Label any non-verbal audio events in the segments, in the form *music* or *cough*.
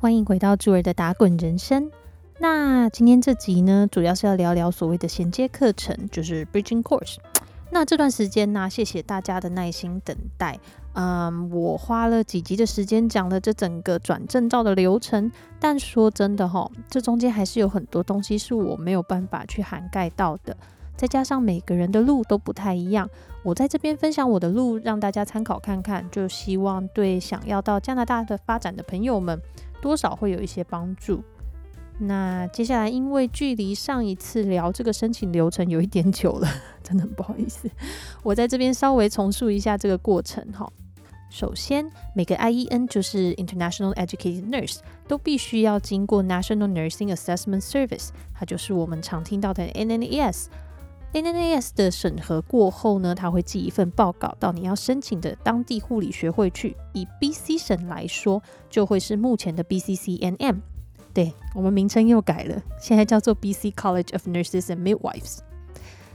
欢迎回到朱儿的打滚人生。那今天这集呢，主要是要聊聊所谓的衔接课程，就是 bridging course。那这段时间呢，谢谢大家的耐心等待。嗯，我花了几集的时间讲了这整个转证照的流程，但说真的哈，这中间还是有很多东西是我没有办法去涵盖到的。再加上每个人的路都不太一样，我在这边分享我的路，让大家参考看看，就希望对想要到加拿大的发展的朋友们，多少会有一些帮助。那接下来，因为距离上一次聊这个申请流程有一点久了，真的很不好意思，我在这边稍微重述一下这个过程哈。首先，每个 IEN 就是 International Educated Nurse 都必须要经过 National Nursing Assessment Service，它就是我们常听到的 NNAS。NNAS 的审核过后呢，他会寄一份报告到你要申请的当地护理学会去。以 BC 省来说，就会是目前的 BCCNM。对我们名称又改了，现在叫做 BC College of Nurses and Midwives。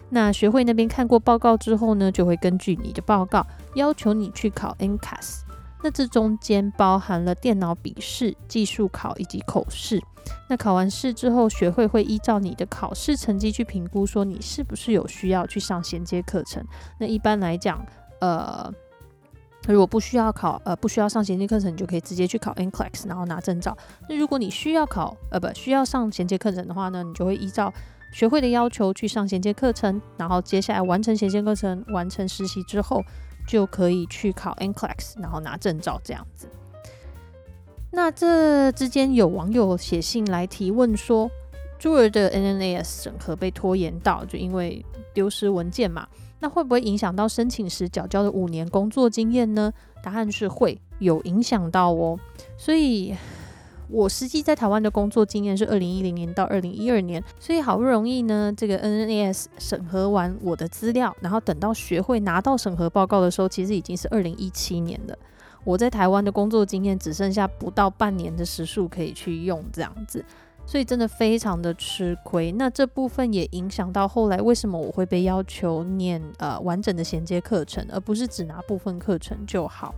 那学会那边看过报告之后呢，就会根据你的报告要求你去考 NCAS。那这中间包含了电脑笔试、技术考以及口试。那考完试之后，学会会依照你的考试成绩去评估，说你是不是有需要去上衔接课程。那一般来讲，呃。如果不需要考，呃，不需要上衔接课程，你就可以直接去考 NCLEX，然后拿证照。那如果你需要考，呃，不需要上衔接课程的话呢，你就会依照学会的要求去上衔接课程，然后接下来完成衔接课程，完成实习之后，就可以去考 NCLEX，然后拿证照这样子。那这之间有网友写信来提问说，朱儿的 NNAS 审核被拖延到，就因为丢失文件嘛。那会不会影响到申请时缴交的五年工作经验呢？答案是会有影响到哦。所以，我实际在台湾的工作经验是二零一零年到二零一二年，所以好不容易呢，这个 NNAS 审核完我的资料，然后等到学会拿到审核报告的时候，其实已经是二零一七年了。我在台湾的工作经验只剩下不到半年的时数可以去用，这样子。所以真的非常的吃亏，那这部分也影响到后来为什么我会被要求念呃完整的衔接课程，而不是只拿部分课程就好。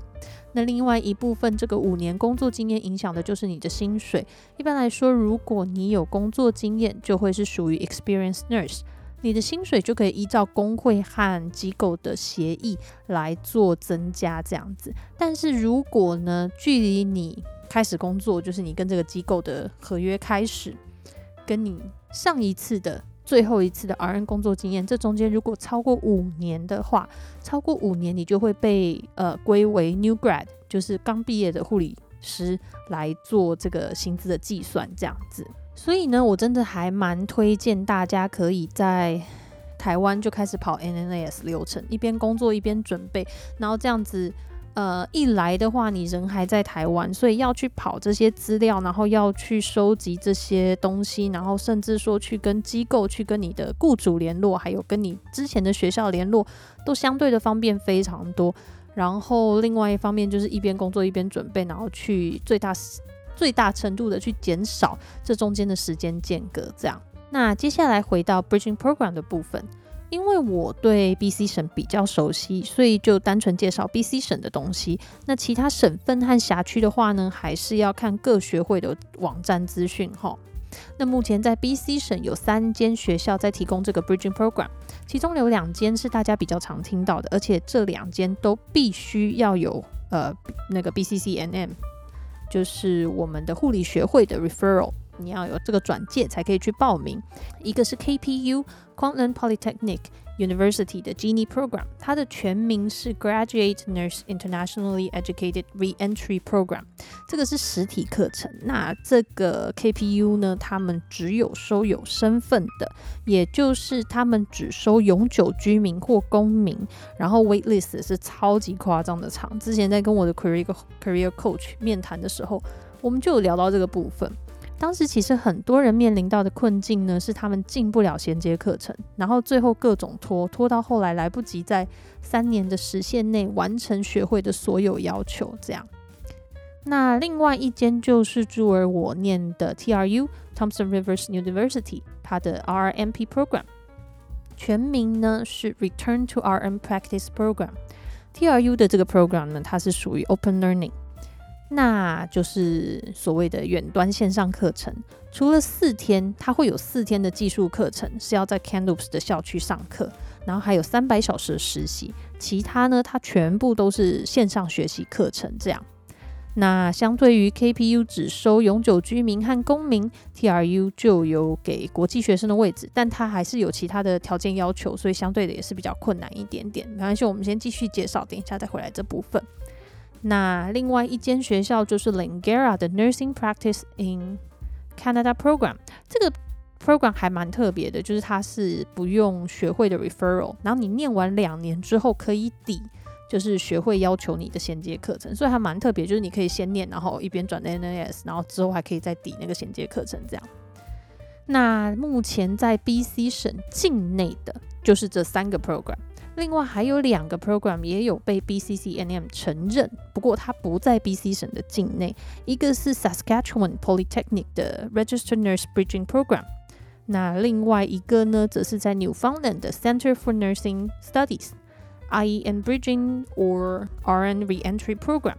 那另外一部分，这个五年工作经验影响的就是你的薪水。一般来说，如果你有工作经验，就会是属于 experience nurse，你的薪水就可以依照工会和机构的协议来做增加这样子。但是如果呢，距离你开始工作就是你跟这个机构的合约开始，跟你上一次的最后一次的 RN 工作经验，这中间如果超过五年的话，超过五年你就会被呃归为 New Grad，就是刚毕业的护理师来做这个薪资的计算这样子。所以呢，我真的还蛮推荐大家可以在台湾就开始跑 NNAS 流程，一边工作一边准备，然后这样子。呃，一来的话，你人还在台湾，所以要去跑这些资料，然后要去收集这些东西，然后甚至说去跟机构、去跟你的雇主联络，还有跟你之前的学校联络，都相对的方便非常多。然后另外一方面就是一边工作一边准备，然后去最大最大程度的去减少这中间的时间间隔。这样，那接下来回到 Bridging Program 的部分。因为我对 BC 省比较熟悉，所以就单纯介绍 BC 省的东西。那其他省份和辖区的话呢，还是要看各学会的网站资讯哈。那目前在 BC 省有三间学校在提供这个 Bridging Program，其中有两间是大家比较常听到的，而且这两间都必须要有呃那个 BCCNM，就是我们的护理学会的 Referral。你要有这个转介才可以去报名。一个是 KPU Queensland Polytechnic University 的 Genie Program，它的全名是 Graduate Nurse Internationally Educated Reentry Program。这个是实体课程。那这个 KPU 呢，他们只有收有身份的，也就是他们只收永久居民或公民。然后 Waitlist 是超级夸张的长。之前在跟我的 Career Career Coach 面谈的时候，我们就聊到这个部分。当时其实很多人面临到的困境呢，是他们进不了衔接课程，然后最后各种拖，拖到后来来不及在三年的时限内完成学会的所有要求。这样，那另外一间就是朱儿我念的 TRU Thompson Rivers University，它的 RMP Program 全名呢是 Return to RM Practice Program。TRU 的这个 program 呢，它是属于 Open Learning。那就是所谓的远端线上课程。除了四天，它会有四天的技术课程是要在 Canloops 的校区上课，然后还有三百小时的实习。其他呢，它全部都是线上学习课程。这样，那相对于 KPU 只收永久居民和公民，TRU 就有给国际学生的位置，但它还是有其他的条件要求，所以相对的也是比较困难一点点。没关系，我们先继续介绍，等一下再回来这部分。那另外一间学校就是 Langara 的 Nursing Practice in Canada Program，这个 program 还蛮特别的，就是它是不用学会的 referral，然后你念完两年之后可以抵，就是学会要求你的衔接课程，所以还蛮特别，就是你可以先念，然后一边转 NAS，然后之后还可以再抵那个衔接课程这样。那目前在 BC 省境内的就是这三个 program。另外还有两个 program 也有被 BCCNM 承认，不过它不在 BC 省的境内。一个是 Saskatchewan Polytechnic 的 Registered Nurse Bridging Program，那另外一个呢，则是在 Newfoundland 的 Center for Nursing Studies，IEN Bridging or RN Reentry Program。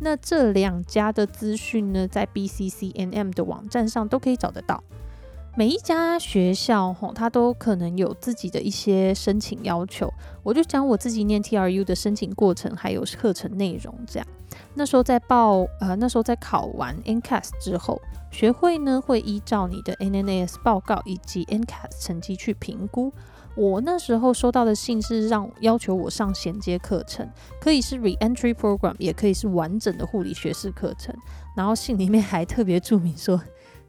那这两家的资讯呢，在 BCCNM 的网站上都可以找得到。每一家学校吼，它都可能有自己的一些申请要求。我就讲我自己念 TRU 的申请过程，还有课程内容这样。那时候在报，呃，那时候在考完 NCAS 之后，学会呢会依照你的 NNAS 报告以及 NCAS 成绩去评估。我那时候收到的信是让要求我上衔接课程，可以是 Reentry Program，也可以是完整的护理学士课程。然后信里面还特别注明说。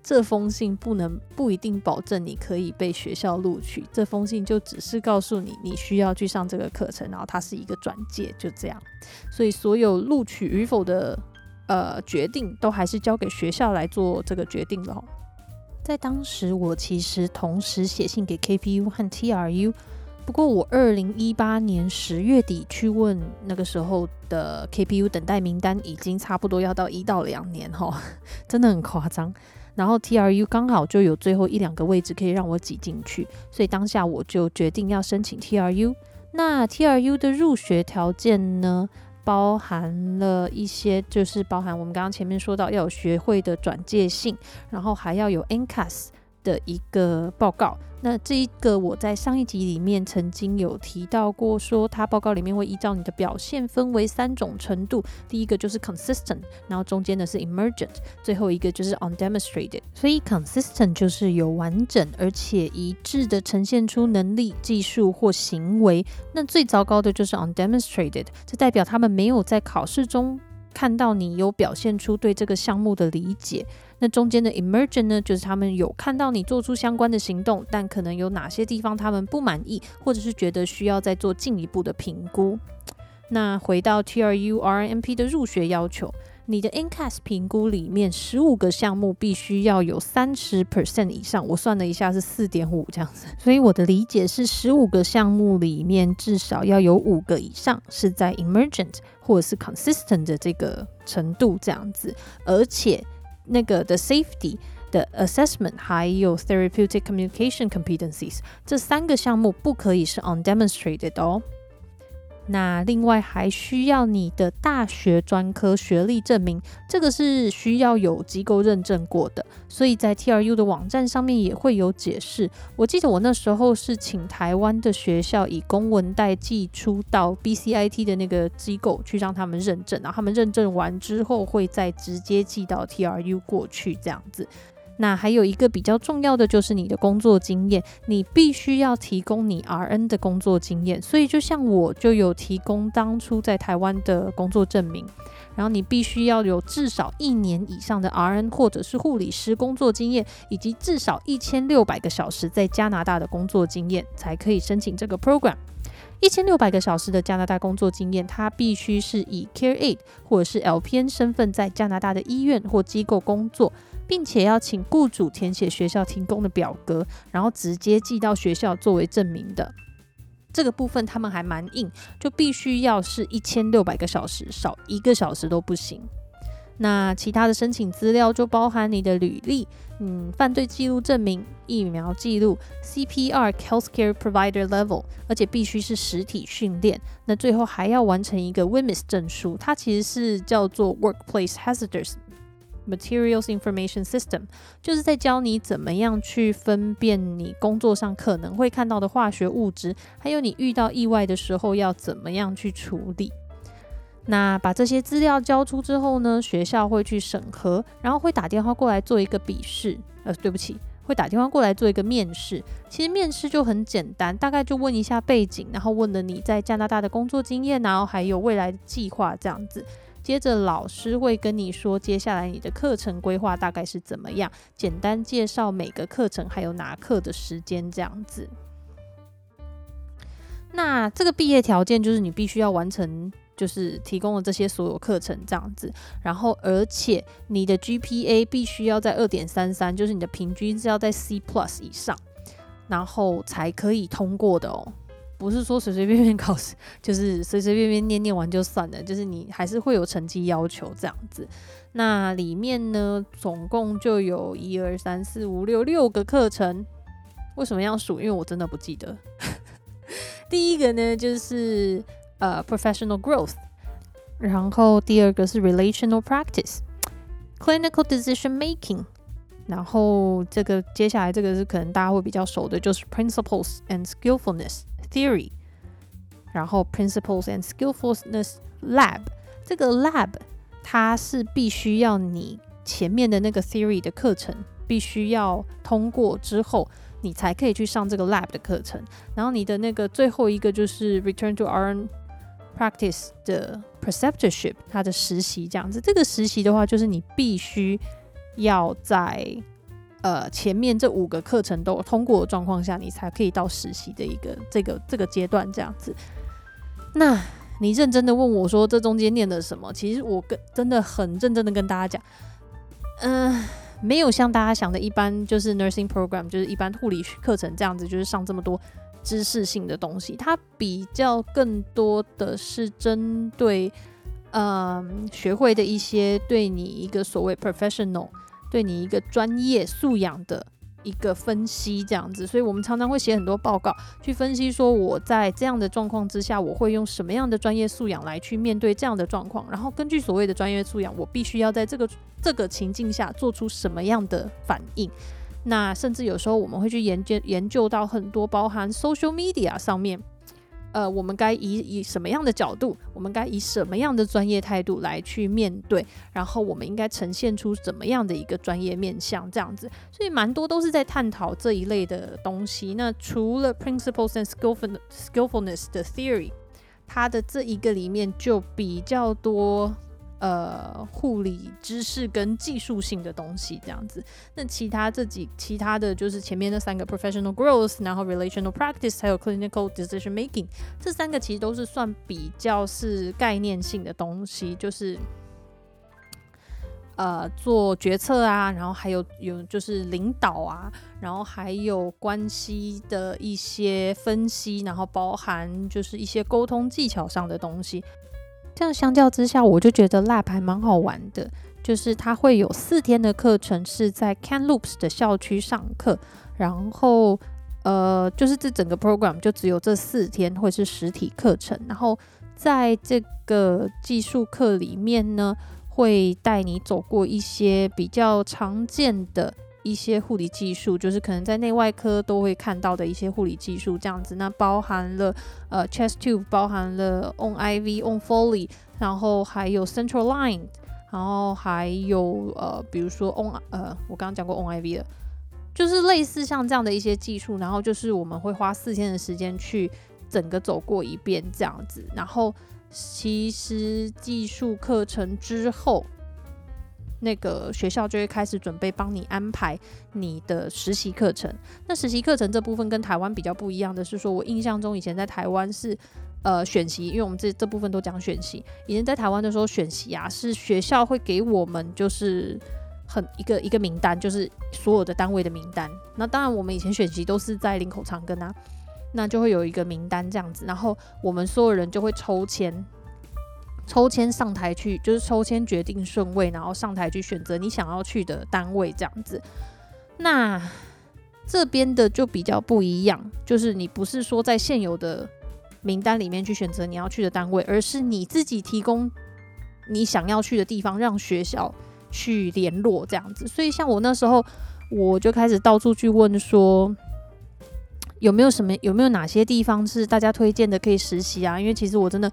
这封信不能不一定保证你可以被学校录取，这封信就只是告诉你你需要去上这个课程，然后它是一个转介，就这样。所以所有录取与否的呃决定，都还是交给学校来做这个决定的。在当时，我其实同时写信给 KPU 和 TRU，不过我二零一八年十月底去问那个时候的 KPU 等待名单，已经差不多要到一到两年哈，真的很夸张。然后 TRU 刚好就有最后一两个位置可以让我挤进去，所以当下我就决定要申请 TRU。那 TRU 的入学条件呢，包含了一些，就是包含我们刚刚前面说到要有学会的转介信，然后还要有 NCAS 的一个报告。那这一个我在上一集里面曾经有提到过，说它报告里面会依照你的表现分为三种程度，第一个就是 consistent，然后中间的是 emergent，最后一个就是 undemonstrated。所以 consistent 就是有完整而且一致的呈现出能力、技术或行为。那最糟糕的就是 undemonstrated，这代表他们没有在考试中看到你有表现出对这个项目的理解。那中间的 emergent 呢，就是他们有看到你做出相关的行动，但可能有哪些地方他们不满意，或者是觉得需要再做进一步的评估。那回到 T R U R N P 的入学要求，你的 NCAS 评估里面十五个项目必须要有三十 percent 以上，我算了一下是四点五这样子，所以我的理解是十五个项目里面至少要有五个以上是在 emergent 或者是 consistent 的这个程度这样子，而且。那个的 safety 的 assessment，还有 therapeutic communication competencies，这三个项目不可以是 undemonstrated 哦。那另外还需要你的大学专科学历证明，这个是需要有机构认证过的，所以在 TRU 的网站上面也会有解释。我记得我那时候是请台湾的学校以公文代寄出到 BCIT 的那个机构去让他们认证，然后他们认证完之后会再直接寄到 TRU 过去这样子。那还有一个比较重要的就是你的工作经验，你必须要提供你 RN 的工作经验。所以就像我就有提供当初在台湾的工作证明，然后你必须要有至少一年以上的 RN 或者是护理师工作经验，以及至少一千六百个小时在加拿大的工作经验，才可以申请这个 program。一千六百个小时的加拿大工作经验，它必须是以 Care Aid 或者是 LPN 身份在加拿大的医院或机构工作。并且要请雇主填写学校提供的表格，然后直接寄到学校作为证明的。这个部分他们还蛮硬，就必须要是一千六百个小时，少一个小时都不行。那其他的申请资料就包含你的履历、嗯，犯罪记录证明、疫苗记录、CPR Healthcare Provider Level，而且必须是实体训练。那最后还要完成一个 WIMIS 证书，它其实是叫做 Workplace Hazards Materials Information System，就是在教你怎么样去分辨你工作上可能会看到的化学物质，还有你遇到意外的时候要怎么样去处理。那把这些资料交出之后呢，学校会去审核，然后会打电话过来做一个笔试。呃，对不起，会打电话过来做一个面试。其实面试就很简单，大概就问一下背景，然后问了你在加拿大的工作经验，然后还有未来的计划这样子。接着老师会跟你说，接下来你的课程规划大概是怎么样，简单介绍每个课程还有拿课的时间这样子。那这个毕业条件就是你必须要完成。就是提供了这些所有课程这样子，然后而且你的 GPA 必须要在二点三三，就是你的平均是要在 C plus 以上，然后才可以通过的哦。不是说随随便便考试，就是随随便便念念完就算了，*laughs* 就是你还是会有成绩要求这样子。那里面呢，总共就有一二三四五六六个课程。为什么要数？因为我真的不记得。*laughs* 第一个呢，就是。呃，professional growth，然后第二个是 relational practice，clinical decision making，然后这个接下来这个是可能大家会比较熟的，就是 principles and skillfulness theory，然后 principles and skillfulness lab，这个 lab 它是必须要你前面的那个 theory 的课程必须要通过之后，你才可以去上这个 lab 的课程，然后你的那个最后一个就是 return to our Practice 的 perceptorship，它的实习这样子。这个实习的话，就是你必须要在呃前面这五个课程都通过的状况下，你才可以到实习的一个这个这个阶段这样子。那你认真的问我说，这中间念的什么？其实我跟真的很认真的跟大家讲，嗯，没有像大家想的一般，就是 nursing program，就是一般护理课程这样子，就是上这么多。知识性的东西，它比较更多的是针对，嗯，学会的一些对你一个所谓 professional，对你一个专业素养的一个分析这样子。所以我们常常会写很多报告，去分析说我在这样的状况之下，我会用什么样的专业素养来去面对这样的状况，然后根据所谓的专业素养，我必须要在这个这个情境下做出什么样的反应。那甚至有时候我们会去研究研究到很多包含 social media 上面，呃，我们该以以什么样的角度，我们该以什么样的专业态度来去面对，然后我们应该呈现出怎么样的一个专业面向，这样子，所以蛮多都是在探讨这一类的东西。那除了 principles and skillful skillfulness 的 theory，它的这一个里面就比较多。呃，护理知识跟技术性的东西这样子，那其他这几其他的就是前面那三个 professional growth，然后 relational practice，还有 clinical decision making，这三个其实都是算比较是概念性的东西，就是呃做决策啊，然后还有有就是领导啊，然后还有关系的一些分析，然后包含就是一些沟通技巧上的东西。这样相较之下，我就觉得 lab 还蛮好玩的，就是它会有四天的课程是在 Canloops 的校区上课，然后呃，就是这整个 program 就只有这四天会是实体课程，然后在这个技术课里面呢，会带你走过一些比较常见的。一些护理技术，就是可能在内外科都会看到的一些护理技术，这样子。那包含了呃 chest tube，包含了 on IV on Foley，然后还有 central line，然后还有呃，比如说 on 呃，我刚刚讲过 on IV 了，就是类似像这样的一些技术，然后就是我们会花四天的时间去整个走过一遍这样子。然后其实技术课程之后。那个学校就会开始准备帮你安排你的实习课程。那实习课程这部分跟台湾比较不一样的是，说我印象中以前在台湾是呃选习，因为我们这这部分都讲选习。以前在台湾的时候选习啊，是学校会给我们就是很一个一个名单，就是所有的单位的名单。那当然我们以前选习都是在林口长庚啊，那就会有一个名单这样子，然后我们所有人就会抽签。抽签上台去，就是抽签决定顺位，然后上台去选择你想要去的单位这样子。那这边的就比较不一样，就是你不是说在现有的名单里面去选择你要去的单位，而是你自己提供你想要去的地方，让学校去联络这样子。所以像我那时候，我就开始到处去问说。有没有什么？有没有哪些地方是大家推荐的可以实习啊？因为其实我真的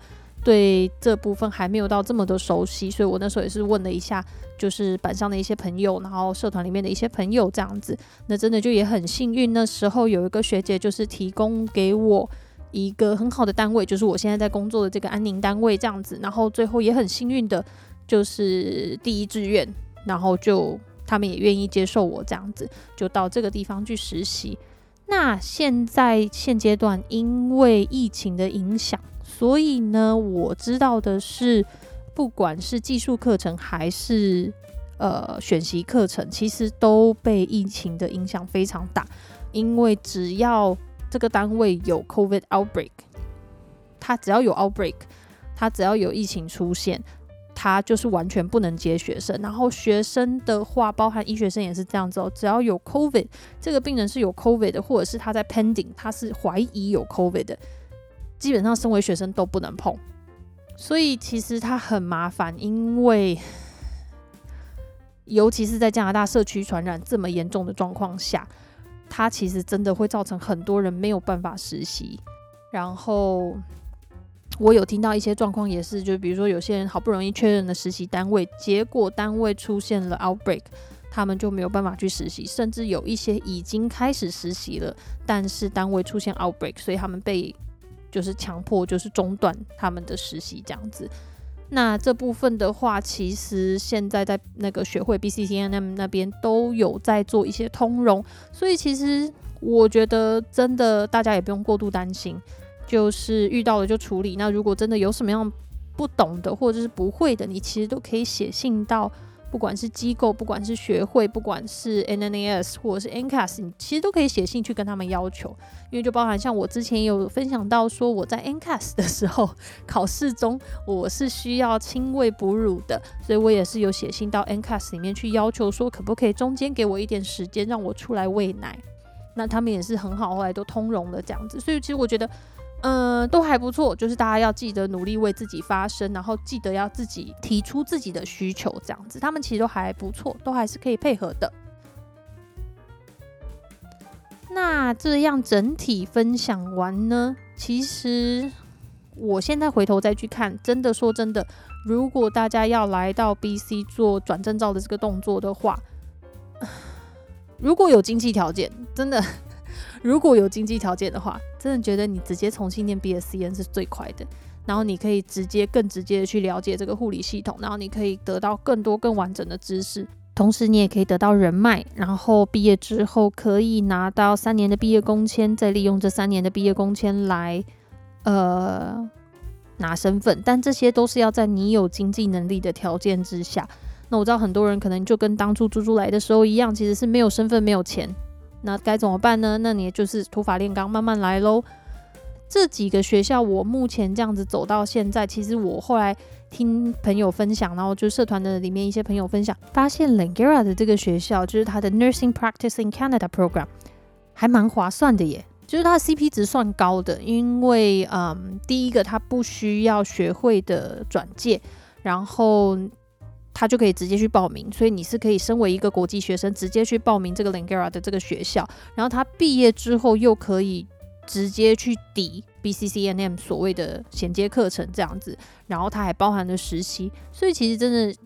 对这部分还没有到这么的熟悉，所以我那时候也是问了一下，就是板上的一些朋友，然后社团里面的一些朋友这样子。那真的就也很幸运，那时候有一个学姐就是提供给我一个很好的单位，就是我现在在工作的这个安宁单位这样子。然后最后也很幸运的，就是第一志愿，然后就他们也愿意接受我这样子，就到这个地方去实习。那现在现阶段，因为疫情的影响，所以呢，我知道的是，不管是技术课程还是呃选习课程，其实都被疫情的影响非常大。因为只要这个单位有 COVID outbreak，它只要有 outbreak，它只要有疫情出现。他就是完全不能接学生，然后学生的话，包含医学生也是这样子哦。只要有 COVID，这个病人是有 COVID 的，或者是他在 pending，他是怀疑有 COVID 的，基本上身为学生都不能碰。所以其实他很麻烦，因为尤其是在加拿大社区传染这么严重的状况下，他其实真的会造成很多人没有办法实习，然后。我有听到一些状况，也是，就比如说有些人好不容易确认了实习单位，结果单位出现了 outbreak，他们就没有办法去实习，甚至有一些已经开始实习了，但是单位出现 outbreak，所以他们被就是强迫就是中断他们的实习这样子。那这部分的话，其实现在在那个学会 BCTNM 那边都有在做一些通融，所以其实我觉得真的大家也不用过度担心。就是遇到了就处理。那如果真的有什么样不懂的或者是不会的，你其实都可以写信到，不管是机构，不管是学会，不管是 NNAS 或者是 NCAS，你其实都可以写信去跟他们要求。因为就包含像我之前有分享到说，我在 NCAS 的时候考试中我是需要亲喂哺乳的，所以我也是有写信到 NCAS 里面去要求说，可不可以中间给我一点时间让我出来喂奶。那他们也是很好，后来都通融了这样子。所以其实我觉得。嗯，都还不错，就是大家要记得努力为自己发声，然后记得要自己提出自己的需求，这样子，他们其实都还不错，都还是可以配合的。那这样整体分享完呢，其实我现在回头再去看，真的说真的，如果大家要来到 BC 做转证照的这个动作的话，*sighs* 如果有经济条件，真的。如果有经济条件的话，真的觉得你直接重新念 BSCN 是最快的。然后你可以直接更直接的去了解这个护理系统，然后你可以得到更多更完整的知识，同时你也可以得到人脉。然后毕业之后可以拿到三年的毕业工签，再利用这三年的毕业工签来呃拿身份。但这些都是要在你有经济能力的条件之下。那我知道很多人可能就跟当初猪猪来的时候一样，其实是没有身份、没有钱。那该怎么办呢？那你就是土法炼钢，慢慢来喽。这几个学校，我目前这样子走到现在，其实我后来听朋友分享，然后就社团的里面一些朋友分享，发现 Langara 的这个学校，就是它的 Nursing Practice in Canada Program，还蛮划算的耶。就是它的 CP 值算高的，因为嗯，第一个它不需要学会的转介，然后。他就可以直接去报名，所以你是可以身为一个国际学生直接去报名这个 Langara 的这个学校，然后他毕业之后又可以直接去抵 BCCNM 所谓的衔接课程这样子，然后它还包含了实习，所以其实真的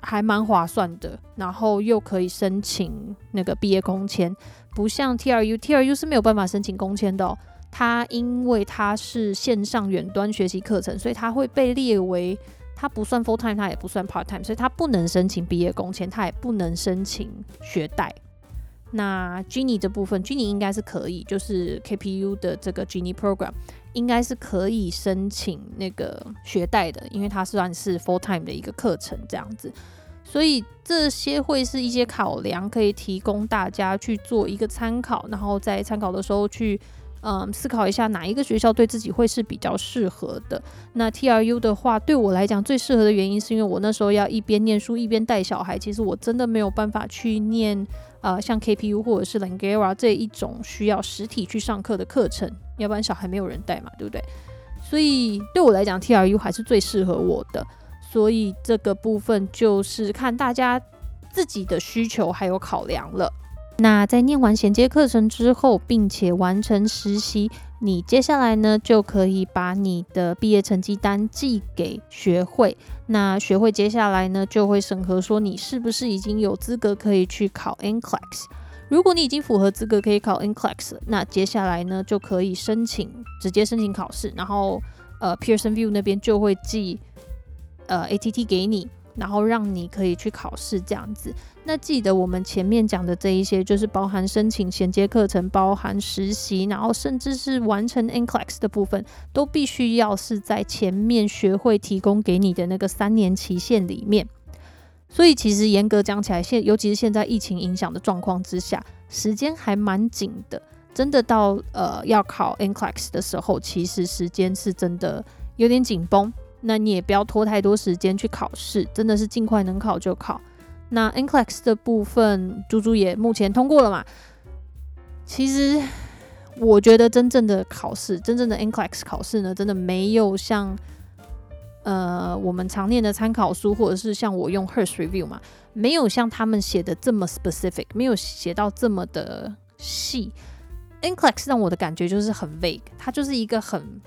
还蛮划算的，然后又可以申请那个毕业工签，不像 TRU，TRU 是没有办法申请工签的，它因为它是线上远端学习课程，所以它会被列为。他不算 full time，他也不算 part time，所以他不能申请毕业工签，他也不能申请学贷。那 Genie 这部分，Genie 应该是可以，就是 KPU 的这个 Genie program 应该是可以申请那个学贷的，因为它算是 full time 的一个课程这样子。所以这些会是一些考量，可以提供大家去做一个参考，然后在参考的时候去嗯，思考一下哪一个学校对自己会是比较适合的。那 TRU 的话，对我来讲最适合的原因，是因为我那时候要一边念书一边带小孩，其实我真的没有办法去念呃像 KPU 或者是 Langara 这一种需要实体去上课的课程，要不然小孩没有人带嘛，对不对？所以对我来讲，TRU 还是最适合我的。所以这个部分就是看大家自己的需求还有考量了。那在念完衔接课程之后，并且完成实习，你接下来呢就可以把你的毕业成绩单寄给学会。那学会接下来呢就会审核说你是不是已经有资格可以去考 NCLEX。如果你已经符合资格可以考 NCLEX，那接下来呢就可以申请直接申请考试，然后呃 Pearson View 那边就会寄。呃，ATT 给你，然后让你可以去考试这样子。那记得我们前面讲的这一些，就是包含申请衔接课程、包含实习，然后甚至是完成 NCLEX 的部分，都必须要是在前面学会提供给你的那个三年期限里面。所以其实严格讲起来，现尤其是现在疫情影响的状况之下，时间还蛮紧的。真的到呃要考 NCLEX 的时候，其实时间是真的有点紧绷。那你也不要拖太多时间去考试，真的是尽快能考就考。那 NCLEX 的部分，猪猪也目前通过了嘛？其实我觉得真正的考试，真正的 NCLEX 考试呢，真的没有像呃我们常念的参考书，或者是像我用 Hers Review 嘛，没有像他们写的这么 specific，没有写到这么的细。NCLEX 让我的感觉就是很 vague，它就是一个很。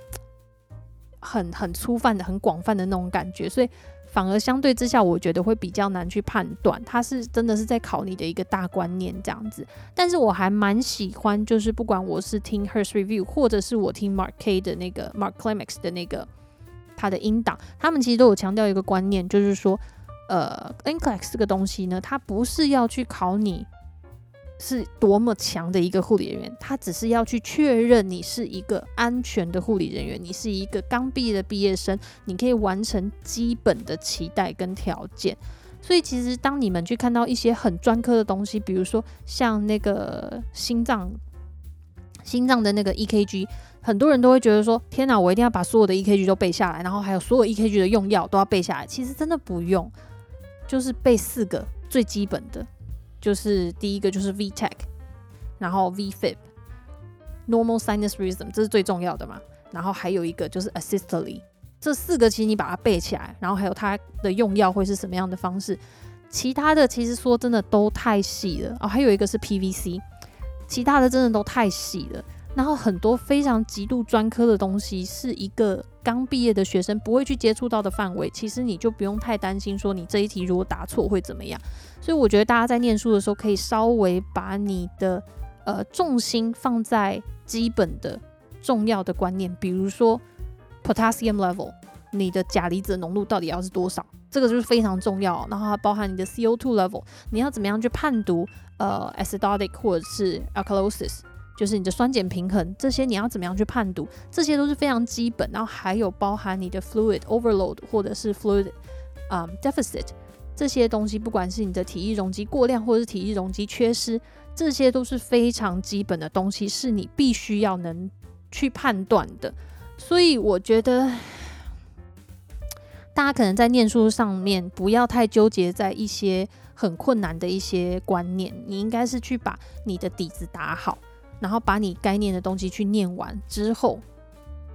很很粗泛的、很广泛的那种感觉，所以反而相对之下，我觉得会比较难去判断，它是真的是在考你的一个大观念这样子。但是我还蛮喜欢，就是不管我是听 Hers Review，或者是我听 Mark K 的那个 Mark Climax 的那个他的音档，他们其实都有强调一个观念，就是说，呃，NCLEX 这个东西呢，它不是要去考你。是多么强的一个护理人员，他只是要去确认你是一个安全的护理人员，你是一个刚毕业的毕业生，你可以完成基本的期待跟条件。所以其实当你们去看到一些很专科的东西，比如说像那个心脏、心脏的那个 EKG，很多人都会觉得说：天哪，我一定要把所有的 EKG 都背下来，然后还有所有 EKG 的用药都要背下来。其实真的不用，就是背四个最基本的。就是第一个就是 VTEC，然后 VFib，Normal Sinus Rhythm，这是最重要的嘛。然后还有一个就是 Assistly，这四个其实你把它背起来，然后还有它的用药会是什么样的方式。其他的其实说真的都太细了哦。还有一个是 PVC，其他的真的都太细了。然后很多非常极度专科的东西，是一个刚毕业的学生不会去接触到的范围。其实你就不用太担心，说你这一题如果答错会怎么样。所以我觉得大家在念书的时候，可以稍微把你的呃重心放在基本的重要的观念，比如说 potassium level，你的钾离子浓度到底要是多少，这个就是非常重要。然后它包含你的 CO2 level，你要怎么样去判读呃 acidotic 或者是 alkalosis。就是你的酸碱平衡，这些你要怎么样去判读？这些都是非常基本。然后还有包含你的 fluid overload 或者是 fluid 啊 deficit 这些东西，不管是你的体液容积过量或者是体液容积缺失，这些都是非常基本的东西，是你必须要能去判断的。所以我觉得大家可能在念书上面不要太纠结在一些很困难的一些观念，你应该是去把你的底子打好。然后把你该念的东西去念完之后，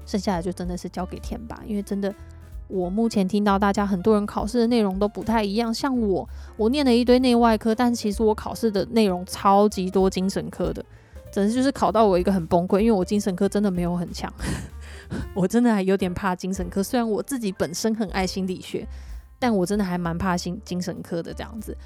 剩下的就真的是交给天吧。因为真的，我目前听到大家很多人考试的内容都不太一样。像我，我念了一堆内外科，但其实我考试的内容超级多精神科的，真的就是考到我一个很崩溃。因为我精神科真的没有很强，*laughs* 我真的还有点怕精神科。虽然我自己本身很爱心理学，但我真的还蛮怕心精神科的这样子。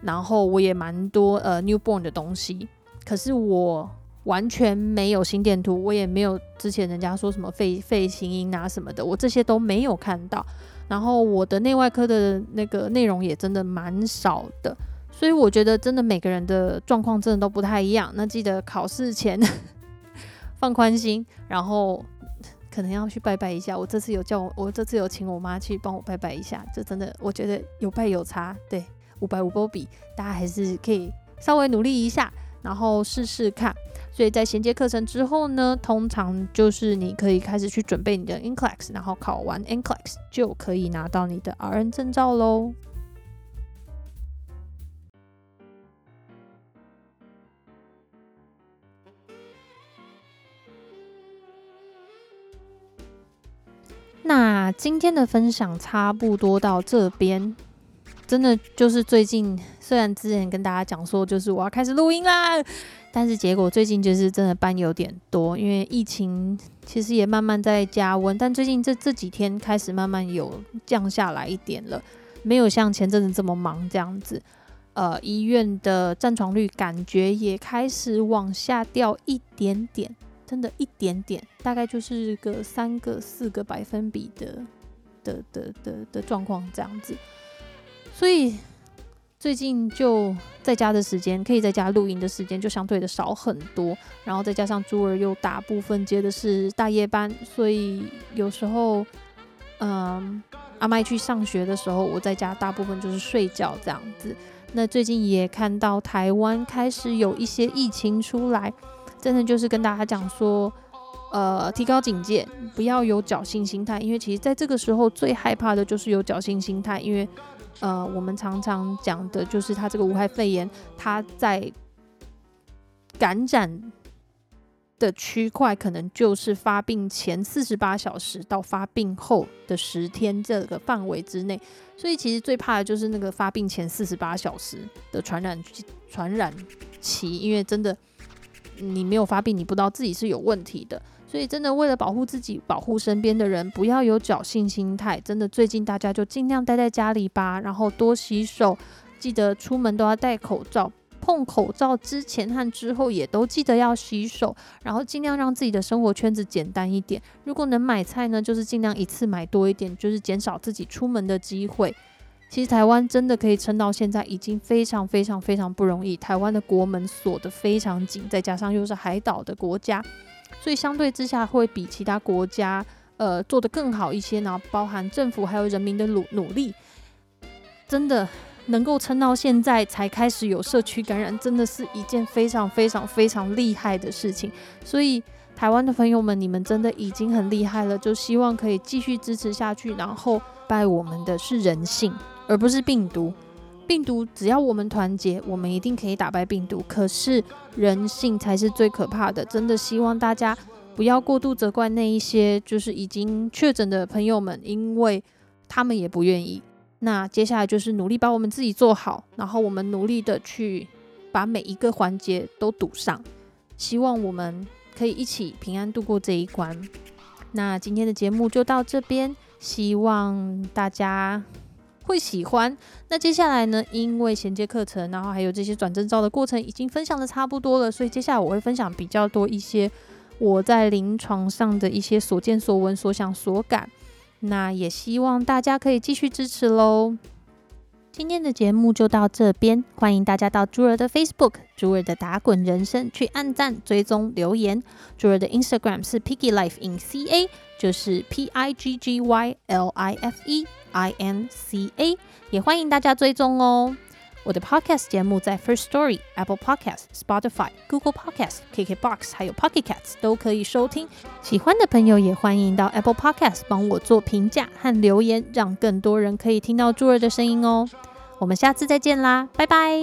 然后我也蛮多呃 newborn 的东西，可是我。完全没有心电图，我也没有之前人家说什么肺肺心音啊什么的，我这些都没有看到。然后我的内外科的那个内容也真的蛮少的，所以我觉得真的每个人的状况真的都不太一样。那记得考试前 *laughs* 放宽心，然后可能要去拜拜一下。我这次有叫我，我这次有请我妈去帮我拜拜一下，这真的我觉得有拜有差。对，五百五波比，大家还是可以稍微努力一下。然后试试看。所以在衔接课程之后呢，通常就是你可以开始去准备你的 NCLEX，然后考完 NCLEX 就可以拿到你的 RN 证照喽。那今天的分享差不多到这边，真的就是最近，虽然之前跟大家讲说，就是我要开始录音啦，但是结果最近就是真的班有点多，因为疫情其实也慢慢在加温，但最近这这几天开始慢慢有降下来一点了，没有像前阵子这么忙这样子，呃，医院的占床率感觉也开始往下掉一点点。真的，一点点，大概就是个三个、四个百分比的的的的的状况这样子。所以最近就在家的时间，可以在家录音的时间就相对的少很多。然后再加上猪儿又大部分接的是大夜班，所以有时候，嗯，阿麦去上学的时候，我在家大部分就是睡觉这样子。那最近也看到台湾开始有一些疫情出来。真的就是跟大家讲说，呃，提高警戒，不要有侥幸心态，因为其实在这个时候最害怕的就是有侥幸心态，因为呃，我们常常讲的就是它这个无害肺炎，它在感染的区块可能就是发病前四十八小时到发病后的十天这个范围之内，所以其实最怕的就是那个发病前四十八小时的传染传染期，因为真的。你没有发病，你不知道自己是有问题的，所以真的为了保护自己、保护身边的人，不要有侥幸心态。真的，最近大家就尽量待在家里吧，然后多洗手，记得出门都要戴口罩，碰口罩之前和之后也都记得要洗手，然后尽量让自己的生活圈子简单一点。如果能买菜呢，就是尽量一次买多一点，就是减少自己出门的机会。其实台湾真的可以撑到现在，已经非常非常非常不容易。台湾的国门锁得非常紧，再加上又是海岛的国家，所以相对之下会比其他国家呃做得更好一些。然后包含政府还有人民的努努力，真的能够撑到现在才开始有社区感染，真的是一件非常非常非常厉害的事情。所以台湾的朋友们，你们真的已经很厉害了，就希望可以继续支持下去。然后拜我们的是人性。而不是病毒，病毒只要我们团结，我们一定可以打败病毒。可是人性才是最可怕的，真的希望大家不要过度责怪那一些就是已经确诊的朋友们，因为他们也不愿意。那接下来就是努力把我们自己做好，然后我们努力的去把每一个环节都堵上，希望我们可以一起平安度过这一关。那今天的节目就到这边，希望大家。会喜欢。那接下来呢？因为衔接课程，然后还有这些转正照的过程，已经分享的差不多了，所以接下来我会分享比较多一些我在临床上的一些所见所闻、所想所感。那也希望大家可以继续支持喽。今天的节目就到这边，欢迎大家到朱儿的 Facebook、朱儿的打滚人生去按赞、追踪、留言。朱儿的 Instagram 是 Piggy Life in CA，就是 P I G G Y L I F E。I N C A，也欢迎大家追踪哦。我的 Podcast 节目在 First Story、Apple Podcast、Spotify、Google Podcast、KKBox 还有 Pocket c a t s 都可以收听。喜欢的朋友也欢迎到 Apple Podcast 帮我做评价和留言，让更多人可以听到猪儿的声音哦。我们下次再见啦，拜拜。